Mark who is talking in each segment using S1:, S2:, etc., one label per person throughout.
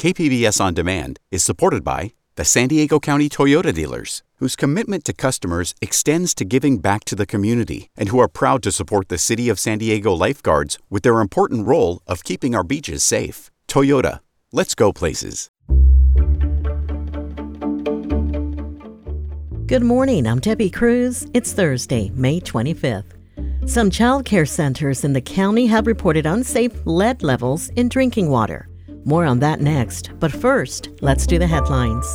S1: KPBS On Demand is supported by the San Diego County Toyota dealers, whose commitment to customers extends to giving back to the community and who are proud to support the City of San Diego lifeguards with their important role of keeping our beaches safe. Toyota, let's go places.
S2: Good morning, I'm Debbie Cruz. It's Thursday, May 25th. Some child care centers in the county have reported unsafe lead levels in drinking water. More on that next, but first, let's do the headlines.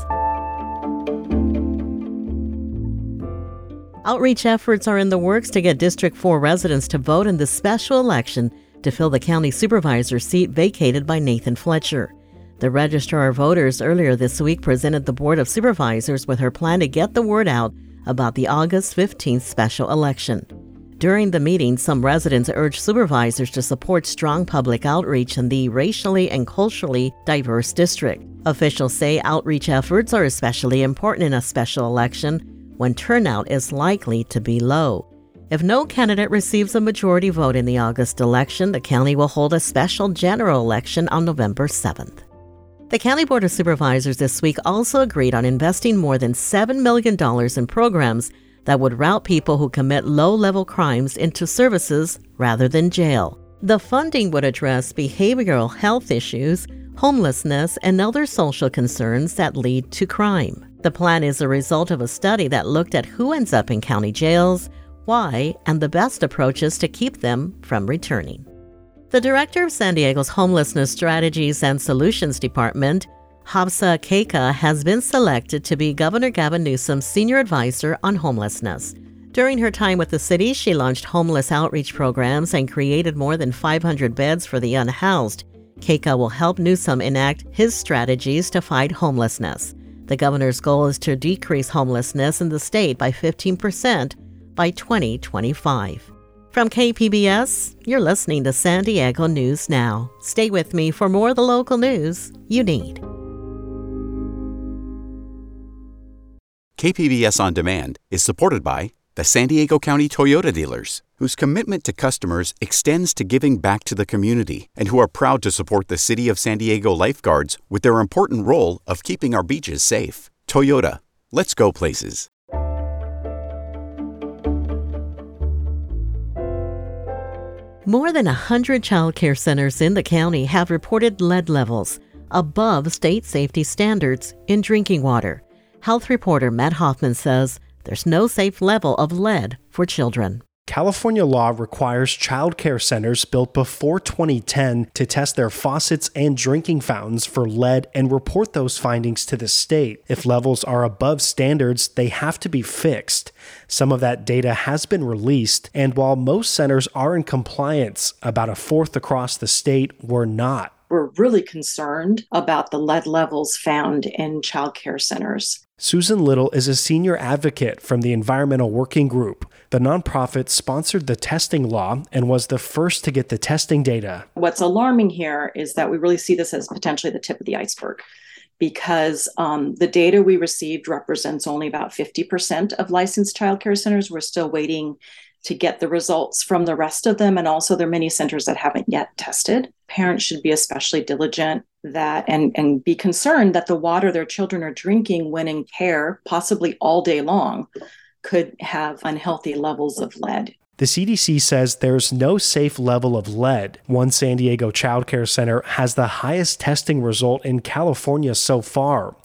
S2: Outreach efforts are in the works to get District 4 residents to vote in the special election to fill the county supervisor seat vacated by Nathan Fletcher. The Registrar of Voters earlier this week presented the Board of Supervisors with her plan to get the word out about the August 15th special election. During the meeting, some residents urged supervisors to support strong public outreach in the racially and culturally diverse district. Officials say outreach efforts are especially important in a special election when turnout is likely to be low. If no candidate receives a majority vote in the August election, the county will hold a special general election on November 7th. The County Board of Supervisors this week also agreed on investing more than $7 million in programs that would route people who commit low level crimes into services rather than jail. The funding would address behavioral health issues, homelessness, and other social concerns that lead to crime. The plan is a result of a study that looked at who ends up in county jails, why, and the best approaches to keep them from returning. The director of San Diego's Homelessness Strategies and Solutions Department Hafsa Kaka has been selected to be Governor Gavin Newsom's senior advisor on homelessness. During her time with the city, she launched homeless outreach programs and created more than 500 beds for the unhoused. Kaka will help Newsom enact his strategies to fight homelessness. The governor's goal is to decrease homelessness in the state by 15% by 2025. From KPBS, you're listening to San Diego News Now. Stay with me for more of the local news you need.
S1: KPBS On Demand is supported by the San Diego County Toyota dealers, whose commitment to customers extends to giving back to the community and who are proud to support the City of San Diego lifeguards with their important role of keeping our beaches safe. Toyota, let's go places.
S2: More than 100 child care centers in the county have reported lead levels above state safety standards in drinking water. Health reporter Matt Hoffman says there's no safe level of lead for children.
S3: California law requires child care centers built before 2010 to test their faucets and drinking fountains for lead and report those findings to the state. If levels are above standards, they have to be fixed. Some of that data has been released, and while most centers are in compliance, about a fourth across the state were not.
S4: We're really concerned about the lead levels found in child care centers.
S3: Susan Little is a senior advocate from the Environmental Working Group. The nonprofit sponsored the testing law and was the first to get the testing data.
S4: What's alarming here is that we really see this as potentially the tip of the iceberg because um, the data we received represents only about 50% of licensed childcare centers. We're still waiting to get the results from the rest of them. And also, there are many centers that haven't yet tested. Parents should be especially diligent that and, and be concerned that the water their children are drinking when in care, possibly all day long, could have unhealthy levels of lead.
S3: The CDC says there's no safe level of lead. One San Diego childcare center has the highest testing result in California so far.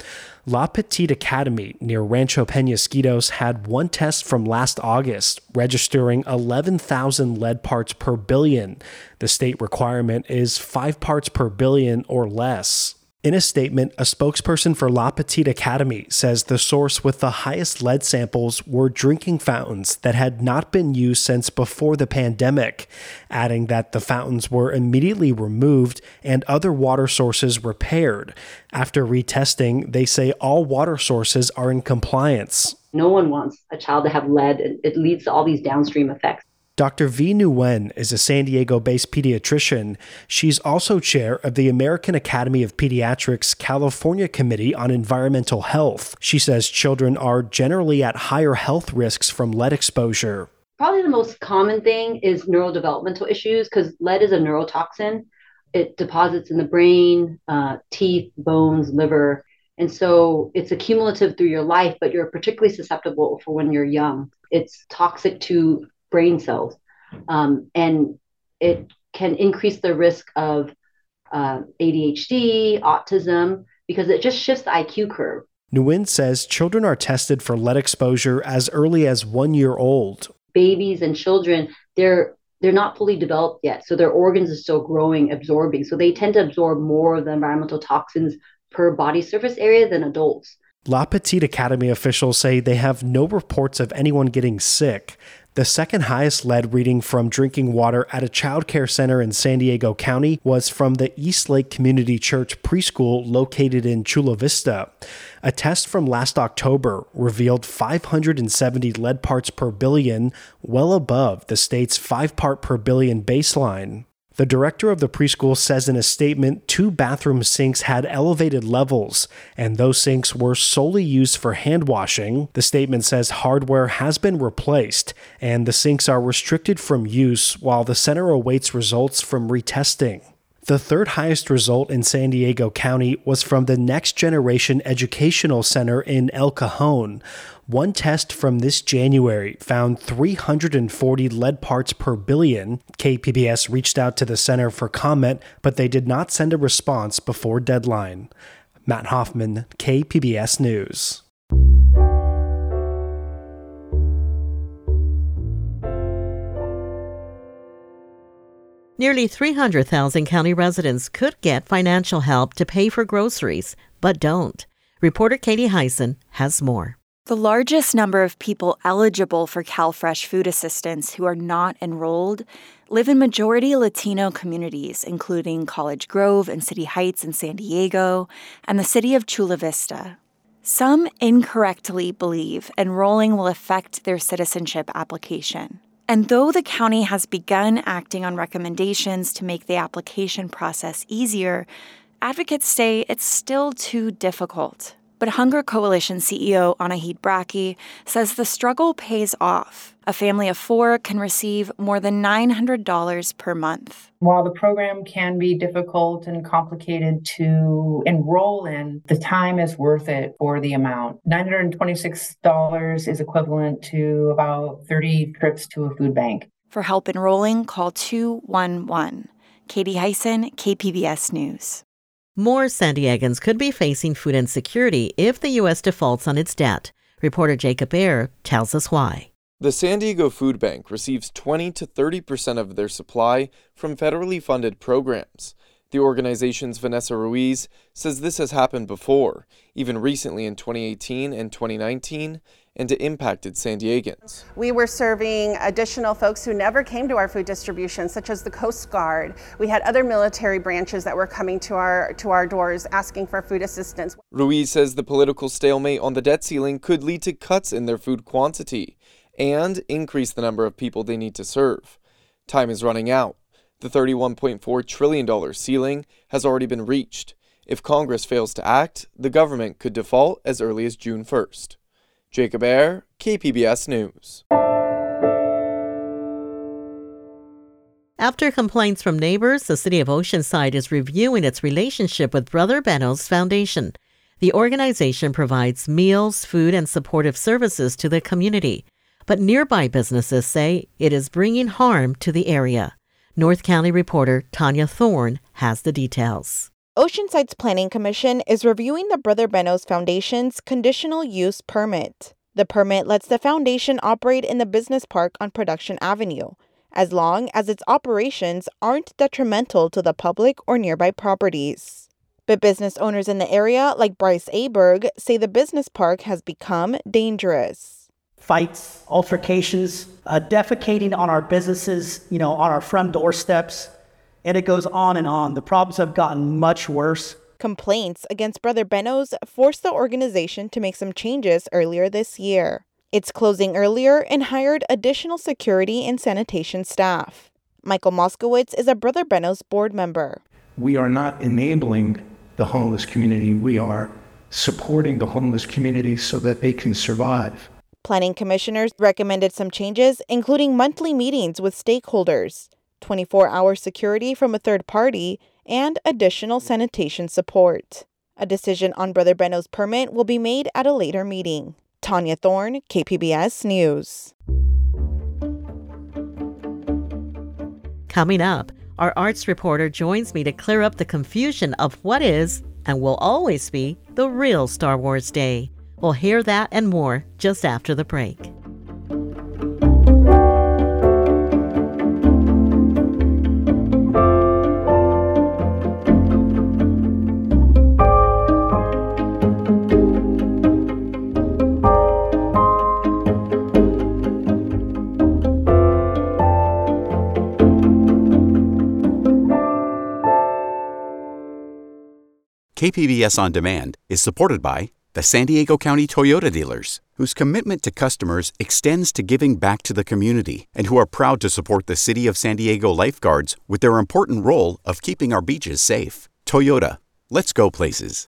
S3: La Petite Academy near Rancho Penasquitos had one test from last August, registering 11,000 lead parts per billion. The state requirement is 5 parts per billion or less. In a statement, a spokesperson for La Petite Academy says the source with the highest lead samples were drinking fountains that had not been used since before the pandemic, adding that the fountains were immediately removed and other water sources repaired. After retesting, they say all water sources are in compliance.
S5: No one wants a child to have lead. It leads to all these downstream effects.
S3: Dr. V. Nguyen is a San Diego based pediatrician. She's also chair of the American Academy of Pediatrics California Committee on Environmental Health. She says children are generally at higher health risks from lead exposure.
S5: Probably the most common thing is neurodevelopmental issues because lead is a neurotoxin. it deposits in the brain, uh, teeth, bones, liver. And so it's accumulative through your life, but you're particularly susceptible for when you're young. It's toxic to brain cells. Um, and it can increase the risk of uh, ADHD, autism, because it just shifts the IQ curve.
S3: Nguyen says children are tested for lead exposure as early as one year old.
S5: Babies and children, they're they're not fully developed yet, so their organs are still growing, absorbing. So they tend to absorb more of the environmental toxins per body surface area than adults.
S3: La Petite Academy officials say they have no reports of anyone getting sick. The second highest lead reading from drinking water at a child care center in San Diego County was from the East Lake Community Church preschool located in Chula Vista. A test from last October revealed 570 lead parts per billion, well above the state's 5 part per billion baseline. The director of the preschool says in a statement two bathroom sinks had elevated levels, and those sinks were solely used for hand washing. The statement says hardware has been replaced, and the sinks are restricted from use while the center awaits results from retesting. The third highest result in San Diego County was from the Next Generation Educational Center in El Cajon. One test from this January found 340 lead parts per billion. KPBS reached out to the center for comment, but they did not send a response before deadline. Matt Hoffman, KPBS News.
S2: Nearly 300,000 county residents could get financial help to pay for groceries, but don't. Reporter Katie Hyson has more.
S6: The largest number of people eligible for CalFresh food assistance who are not enrolled live in majority Latino communities, including College Grove and City Heights in San Diego and the city of Chula Vista. Some incorrectly believe enrolling will affect their citizenship application. And though the county has begun acting on recommendations to make the application process easier, advocates say it's still too difficult. But Hunger Coalition CEO Anahid Brakke says the struggle pays off. A family of four can receive more than $900 per month.
S7: While the program can be difficult and complicated to enroll in, the time is worth it for the amount. $926 is equivalent to about 30 trips to a food bank.
S6: For help enrolling, call 211. Katie Hyson, KPBS News.
S2: More San Diegans could be facing food insecurity if the U.S. defaults on its debt. Reporter Jacob Aere tells us why.
S8: The San Diego Food Bank receives 20 to 30 percent of their supply from federally funded programs. The organization's Vanessa Ruiz says this has happened before, even recently in 2018 and 2019, and it impacted San Diegans.
S9: We were serving additional folks who never came to our food distribution, such as the Coast Guard. We had other military branches that were coming to our to our doors asking for food assistance.
S8: Ruiz says the political stalemate on the debt ceiling could lead to cuts in their food quantity and increase the number of people they need to serve. Time is running out. The $31.4 trillion ceiling has already been reached. If Congress fails to act, the government could default as early as June 1st. Jacob Aere, KPBS News.
S2: After complaints from neighbors, the city of Oceanside is reviewing its relationship with Brother Benno's Foundation. The organization provides meals, food, and supportive services to the community, but nearby businesses say it is bringing harm to the area. North County reporter Tanya Thorne has the details.
S10: Oceanside's Planning Commission is reviewing the Brother Benno's Foundation's conditional use permit. The permit lets the foundation operate in the business park on Production Avenue, as long as its operations aren't detrimental to the public or nearby properties. But business owners in the area, like Bryce Aberg, say the business park has become dangerous
S11: fights, altercations, uh, defecating on our businesses, you know, on our front doorsteps, and it goes on and on. The problems have gotten much worse.
S10: Complaints against Brother Benno's forced the organization to make some changes earlier this year. It's closing earlier and hired additional security and sanitation staff. Michael Moskowitz is a Brother Benno's board member.
S12: We are not enabling the homeless community. We are supporting the homeless community so that they can survive.
S10: Planning commissioners recommended some changes, including monthly meetings with stakeholders, 24 hour security from a third party, and additional sanitation support. A decision on Brother Benno's permit will be made at a later meeting. Tanya Thorne, KPBS News.
S2: Coming up, our arts reporter joins me to clear up the confusion of what is and will always be the real Star Wars Day. We'll hear that and more just after the break.
S1: KPBS On Demand is supported by the San Diego County Toyota dealers, whose commitment to customers extends to giving back to the community and who are proud to support the City of San Diego lifeguards with their important role of keeping our beaches safe. Toyota, let's go places.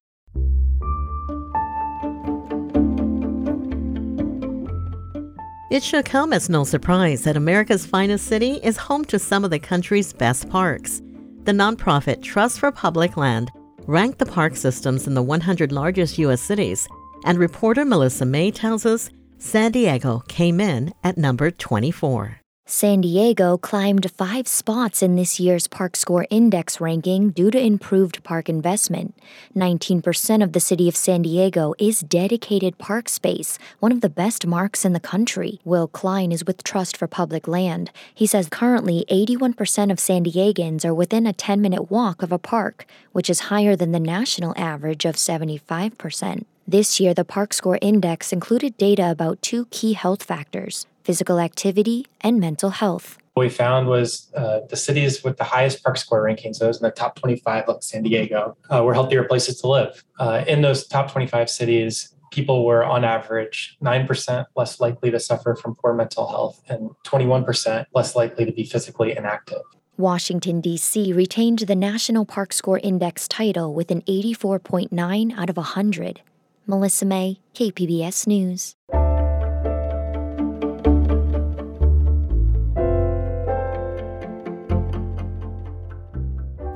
S2: It should come as no surprise that America's finest city is home to some of the country's best parks. The nonprofit Trust for Public Land ranked the park systems in the 100 largest U.S. cities, and reporter Melissa May tells us San Diego came in at number 24.
S13: San Diego climbed five spots in this year's Park Score Index ranking due to improved park investment. 19% of the city of San Diego is dedicated park space, one of the best marks in the country. Will Klein is with Trust for Public Land. He says currently 81% of San Diegans are within a 10 minute walk of a park, which is higher than the national average of 75%. This year, the Park Score Index included data about two key health factors physical activity, and mental health.
S14: What we found was uh, the cities with the highest park score rankings, those in the top 25, like San Diego, uh, were healthier places to live. Uh, in those top 25 cities, people were on average 9% less likely to suffer from poor mental health and 21% less likely to be physically inactive.
S13: Washington, D.C. retained the National Park Score Index title with an 84.9 out of 100. Melissa May, KPBS News.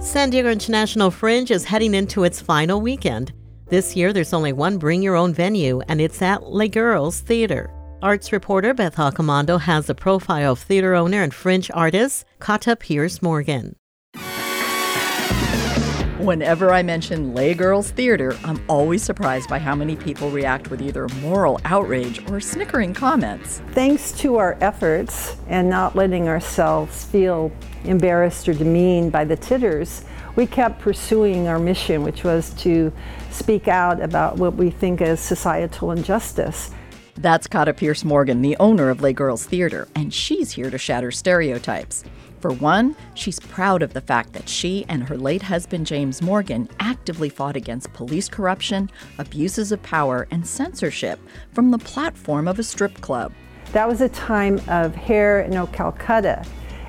S2: San Diego International Fringe is heading into its final weekend. This year, there's only one bring your own venue, and it's at Les Girls Theater. Arts reporter Beth Accomando has a profile of theater owner and Fringe artist Kata Pierce Morgan.
S15: Whenever I mention Les Girls Theater, I'm always surprised by how many people react with either moral outrage or snickering comments.
S16: Thanks to our efforts and not letting ourselves feel embarrassed or demeaned by the titters, we kept pursuing our mission, which was to speak out about what we think is societal injustice.
S15: That's Kata Pierce Morgan, the owner of Les Girls Theater, and she's here to shatter stereotypes. For one, she's proud of the fact that she and her late husband James Morgan actively fought against police corruption, abuses of power, and censorship from the platform of a strip club.
S16: That was a time of hair no Calcutta,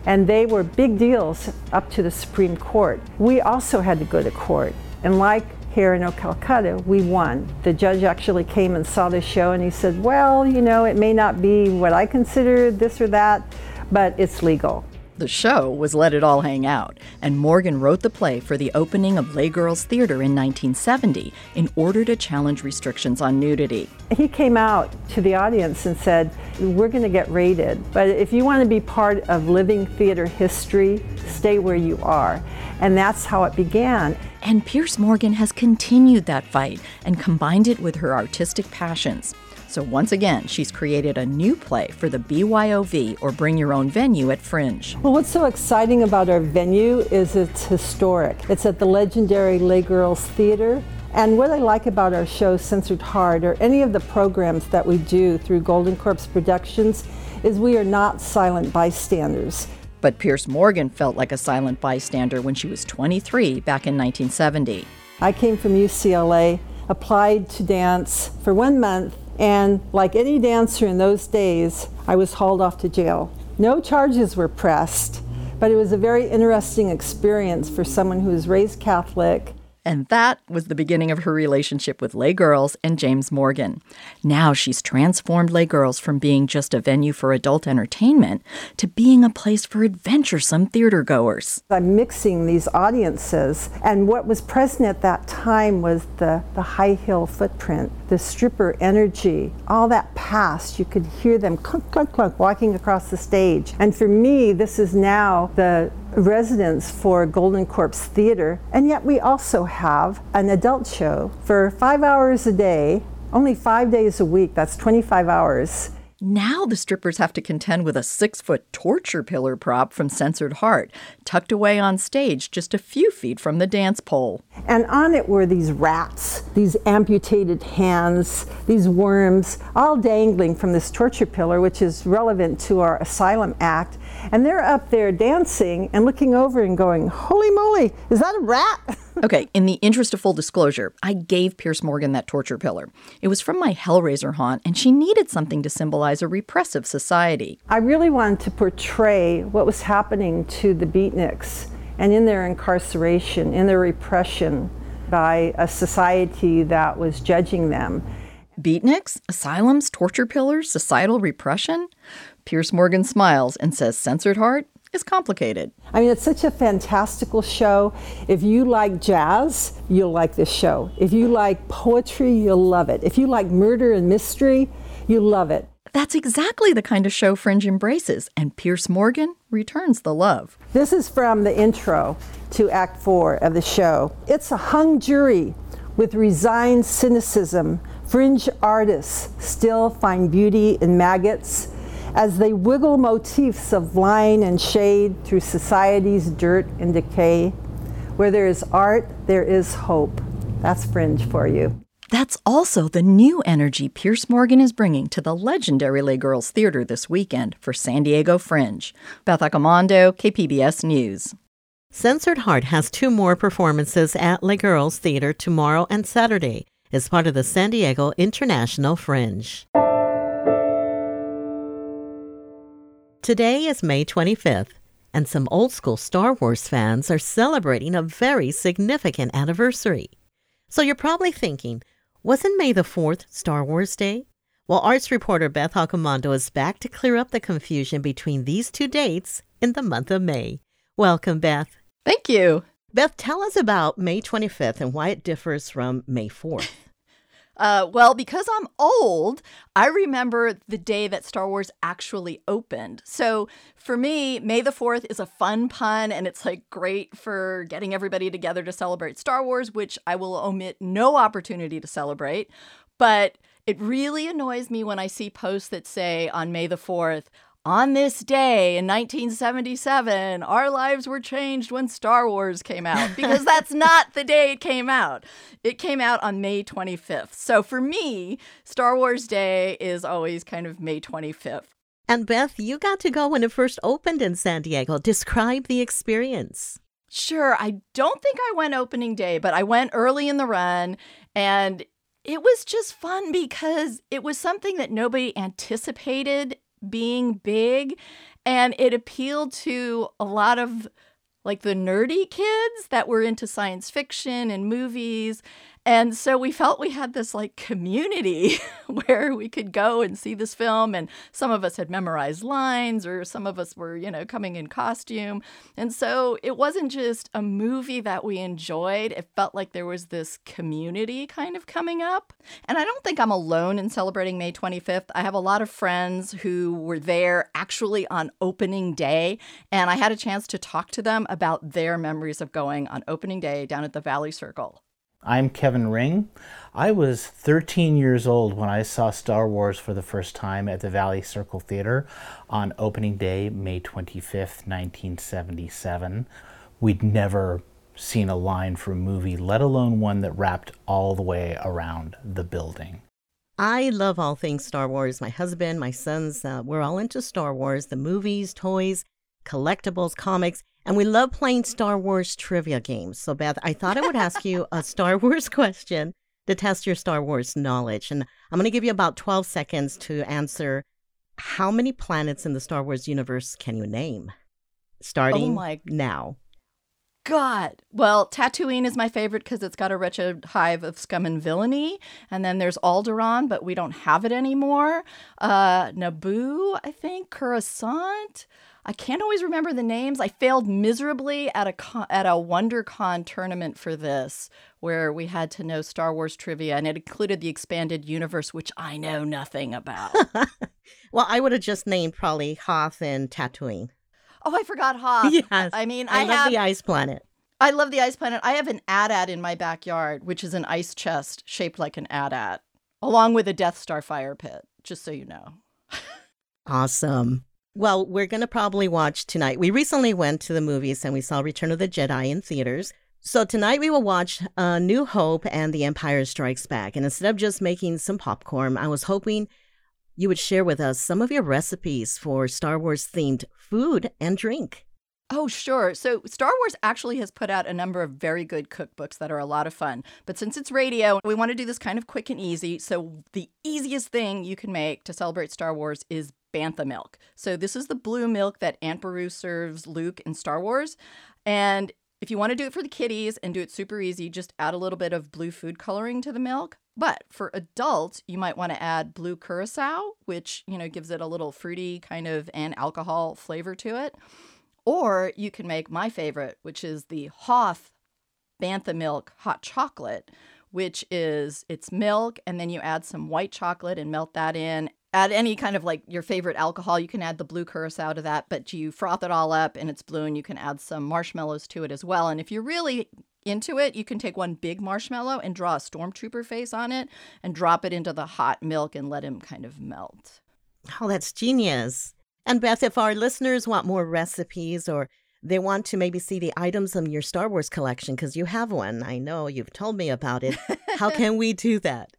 S16: and they were big deals up to the Supreme Court. We also had to go to court, and like here in Calcutta, we won. The judge actually came and saw the show and he said, Well, you know, it may not be what I consider this or that, but it's legal.
S15: The show was Let It All Hang Out, and Morgan wrote the play for the opening of Les Girls Theater in 1970 in order to challenge restrictions on nudity.
S16: He came out to the audience and said, We're going to get rated, but if you want to be part of living theater history, stay where you are. And that's how it began.
S15: And Pierce Morgan has continued that fight and combined it with her artistic passions. So once again, she's created a new play for the BYOV or Bring Your Own Venue at Fringe.
S16: Well, what's so exciting about our venue is it's historic. It's at the legendary Les Girls Theater. And what I like about our show, Censored Heart, or any of the programs that we do through Golden Corpse Productions, is we are not silent bystanders.
S15: But Pierce Morgan felt like a silent bystander when she was 23 back in 1970.
S16: I came from UCLA, applied to dance for one month, and like any dancer in those days, I was hauled off to jail. No charges were pressed, but it was a very interesting experience for someone who was raised Catholic.
S15: And that was the beginning of her relationship with Les Girls and James Morgan. Now she's transformed Les Girls from being just a venue for adult entertainment to being a place for adventuresome theater goers.
S16: I'm mixing these audiences, and what was present at that time was the, the high heel footprint, the stripper energy, all that past. You could hear them clunk, clunk, clunk walking across the stage. And for me, this is now the residence for Golden Corpse Theater, and yet we also have an adult show for five hours a day, only five days a week, that's 25 hours.
S15: Now the strippers have to contend with a six foot torture pillar prop from Censored Heart, tucked away on stage just a few feet from the dance pole.
S16: And on it were these rats, these amputated hands, these worms, all dangling from this torture pillar, which is relevant to our Asylum Act. And they're up there dancing and looking over and going, Holy moly, is that a rat?
S15: okay, in the interest of full disclosure, I gave Pierce Morgan that torture pillar. It was from my Hellraiser haunt, and she needed something to symbolize a repressive society.
S16: I really wanted to portray what was happening to the beatniks and in their incarceration, in their repression by a society that was judging them.
S15: Beatniks, asylums, torture pillars, societal repression? Pierce Morgan smiles and says Censored Heart is complicated.
S16: I mean, it's such a fantastical show. If you like jazz, you'll like this show. If you like poetry, you'll love it. If you like murder and mystery, you love it.
S15: That's exactly the kind of show Fringe embraces, and Pierce Morgan returns the love.
S16: This is from the intro to Act Four of the show. It's a hung jury with resigned cynicism. Fringe artists still find beauty in maggots as they wiggle motifs of line and shade through society's dirt and decay. Where there is art, there is hope. That's Fringe for you.
S15: That's also the new energy Pierce Morgan is bringing to the legendary Les Girls Theater this weekend for San Diego Fringe. Beth Accomando, KPBS News.
S2: Censored Heart has two more performances at Les Girls Theater tomorrow and Saturday as part of the San Diego International Fringe. Today is May 25th, and some old school Star Wars fans are celebrating a very significant anniversary. So you're probably thinking, wasn't May the 4th Star Wars Day? Well, arts reporter Beth Accomando is back to clear up the confusion between these two dates in the month of May. Welcome, Beth.
S15: Thank you.
S2: Beth, tell us about May 25th and why it differs from May 4th.
S15: Uh, well, because I'm old, I remember the day that Star Wars actually opened. So for me, May the 4th is a fun pun and it's like great for getting everybody together to celebrate Star Wars, which I will omit no opportunity to celebrate. But it really annoys me when I see posts that say on May the 4th, on this day in 1977, our lives were changed when Star Wars came out because that's not the day it came out. It came out on May 25th. So for me, Star Wars Day is always kind of May 25th.
S2: And Beth, you got to go when it first opened in San Diego. Describe the experience.
S15: Sure. I don't think I went opening day, but I went early in the run and it was just fun because it was something that nobody anticipated being big and it appealed to a lot of like the nerdy kids that were into science fiction and movies and so we felt we had this like community where we could go and see this film. And some of us had memorized lines, or some of us were, you know, coming in costume. And so it wasn't just a movie that we enjoyed, it felt like there was this community kind of coming up. And I don't think I'm alone in celebrating May 25th. I have a lot of friends who were there actually on opening day. And I had a chance to talk to them about their memories of going on opening day down at the Valley Circle.
S17: I'm Kevin Ring. I was 13 years old when I saw Star Wars for the first time at the Valley Circle Theater on opening day, May 25th, 1977. We'd never seen a line for a movie, let alone one that wrapped all the way around the building.
S2: I love all things Star Wars. My husband, my sons, uh, we're all into Star Wars, the movies, toys, collectibles, comics. And we love playing Star Wars trivia games. So, Beth, I thought I would ask you a Star Wars question to test your Star Wars knowledge. And I'm going to give you about 12 seconds to answer how many planets in the Star Wars universe can you name? Starting oh my... now.
S15: God. Well, Tatooine is my favorite because it's got a wretched hive of scum and villainy. And then there's Alderaan, but we don't have it anymore. Uh, Naboo, I think. Coruscant. I can't always remember the names. I failed miserably at a con- at a WonderCon tournament for this, where we had to know Star Wars trivia, and it included the expanded universe, which I know nothing about.
S2: well, I would have just named probably Hoth and Tatooine.
S15: Oh, I forgot Hoth.
S2: Yes,
S15: I mean,
S2: I,
S15: I,
S2: love
S15: have
S2: the ice planet.
S15: I love the ice planet. I have an AT-AT in my backyard, which is an ice chest shaped like an AT-AT, along with a Death Star fire pit. Just so you know.
S2: Awesome. Well, we're going to probably watch tonight. We recently went to the movies and we saw Return of the Jedi in theaters. So tonight we will watch uh, New Hope and The Empire Strikes Back. And instead of just making some popcorn, I was hoping you would share with us some of your recipes for Star Wars themed food and drink.
S15: Oh, sure. So, Star Wars actually has put out a number of very good cookbooks that are a lot of fun. But since it's radio, we want to do this kind of quick and easy. So, the easiest thing you can make to celebrate Star Wars is bantha milk. So, this is the blue milk that Aunt Beru serves Luke in Star Wars. And if you want to do it for the kiddies and do it super easy, just add a little bit of blue food coloring to the milk. But for adults, you might want to add blue curacao, which, you know, gives it a little fruity kind of and alcohol flavor to it. Or you can make my favorite, which is the Hoth Bantha Milk Hot Chocolate, which is it's milk and then you add some white chocolate and melt that in. Add any kind of like your favorite alcohol. You can add the blue curacao to that, but you froth it all up and it's blue and you can add some marshmallows to it as well. And if you're really into it, you can take one big marshmallow and draw a stormtrooper face on it and drop it into the hot milk and let him kind of melt.
S2: Oh, that's genius. And Beth, if our listeners want more recipes or they want to maybe see the items in your Star Wars collection, because you have one, I know you've told me about it, how can we do that?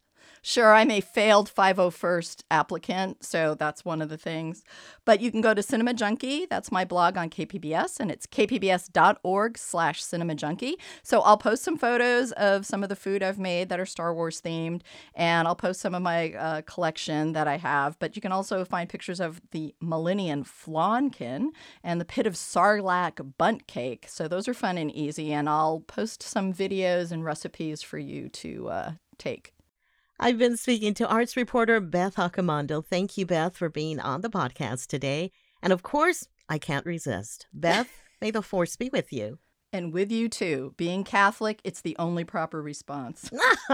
S15: Sure, I'm a failed 501st applicant, so that's one of the things. But you can go to Cinema Junkie. That's my blog on KPBS, and it's kpbs.org slash Cinema Junkie. So I'll post some photos of some of the food I've made that are Star Wars themed, and I'll post some of my uh, collection that I have. But you can also find pictures of the Millennium Flawnkin and the Pit of Sarlacc Bundt Cake. So those are fun and easy, and I'll post some videos and recipes for you to uh, take.
S2: I've been speaking to arts reporter Beth Accomando. Thank you, Beth, for being on the podcast today. And of course, I can't resist. Beth, may the force be with you.
S15: And with you too. Being Catholic, it's the only proper response.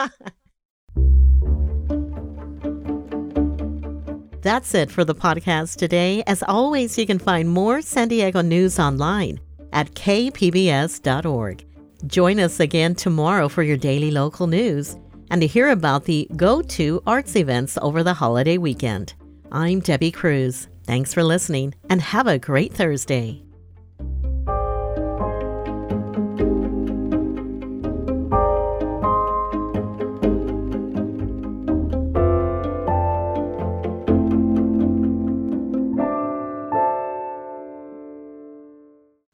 S2: That's it for the podcast today. As always, you can find more San Diego news online at kpbs.org. Join us again tomorrow for your daily local news and to hear about the Go To arts events over the holiday weekend. I'm Debbie Cruz. Thanks for listening and have a great Thursday.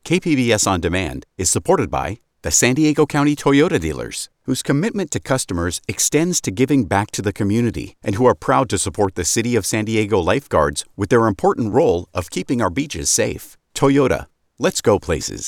S1: KPBS On Demand is supported by the San Diego County Toyota dealers, whose commitment to customers extends to giving back to the community and who are proud to support the City of San Diego lifeguards with their important role of keeping our beaches safe. Toyota, let's go places.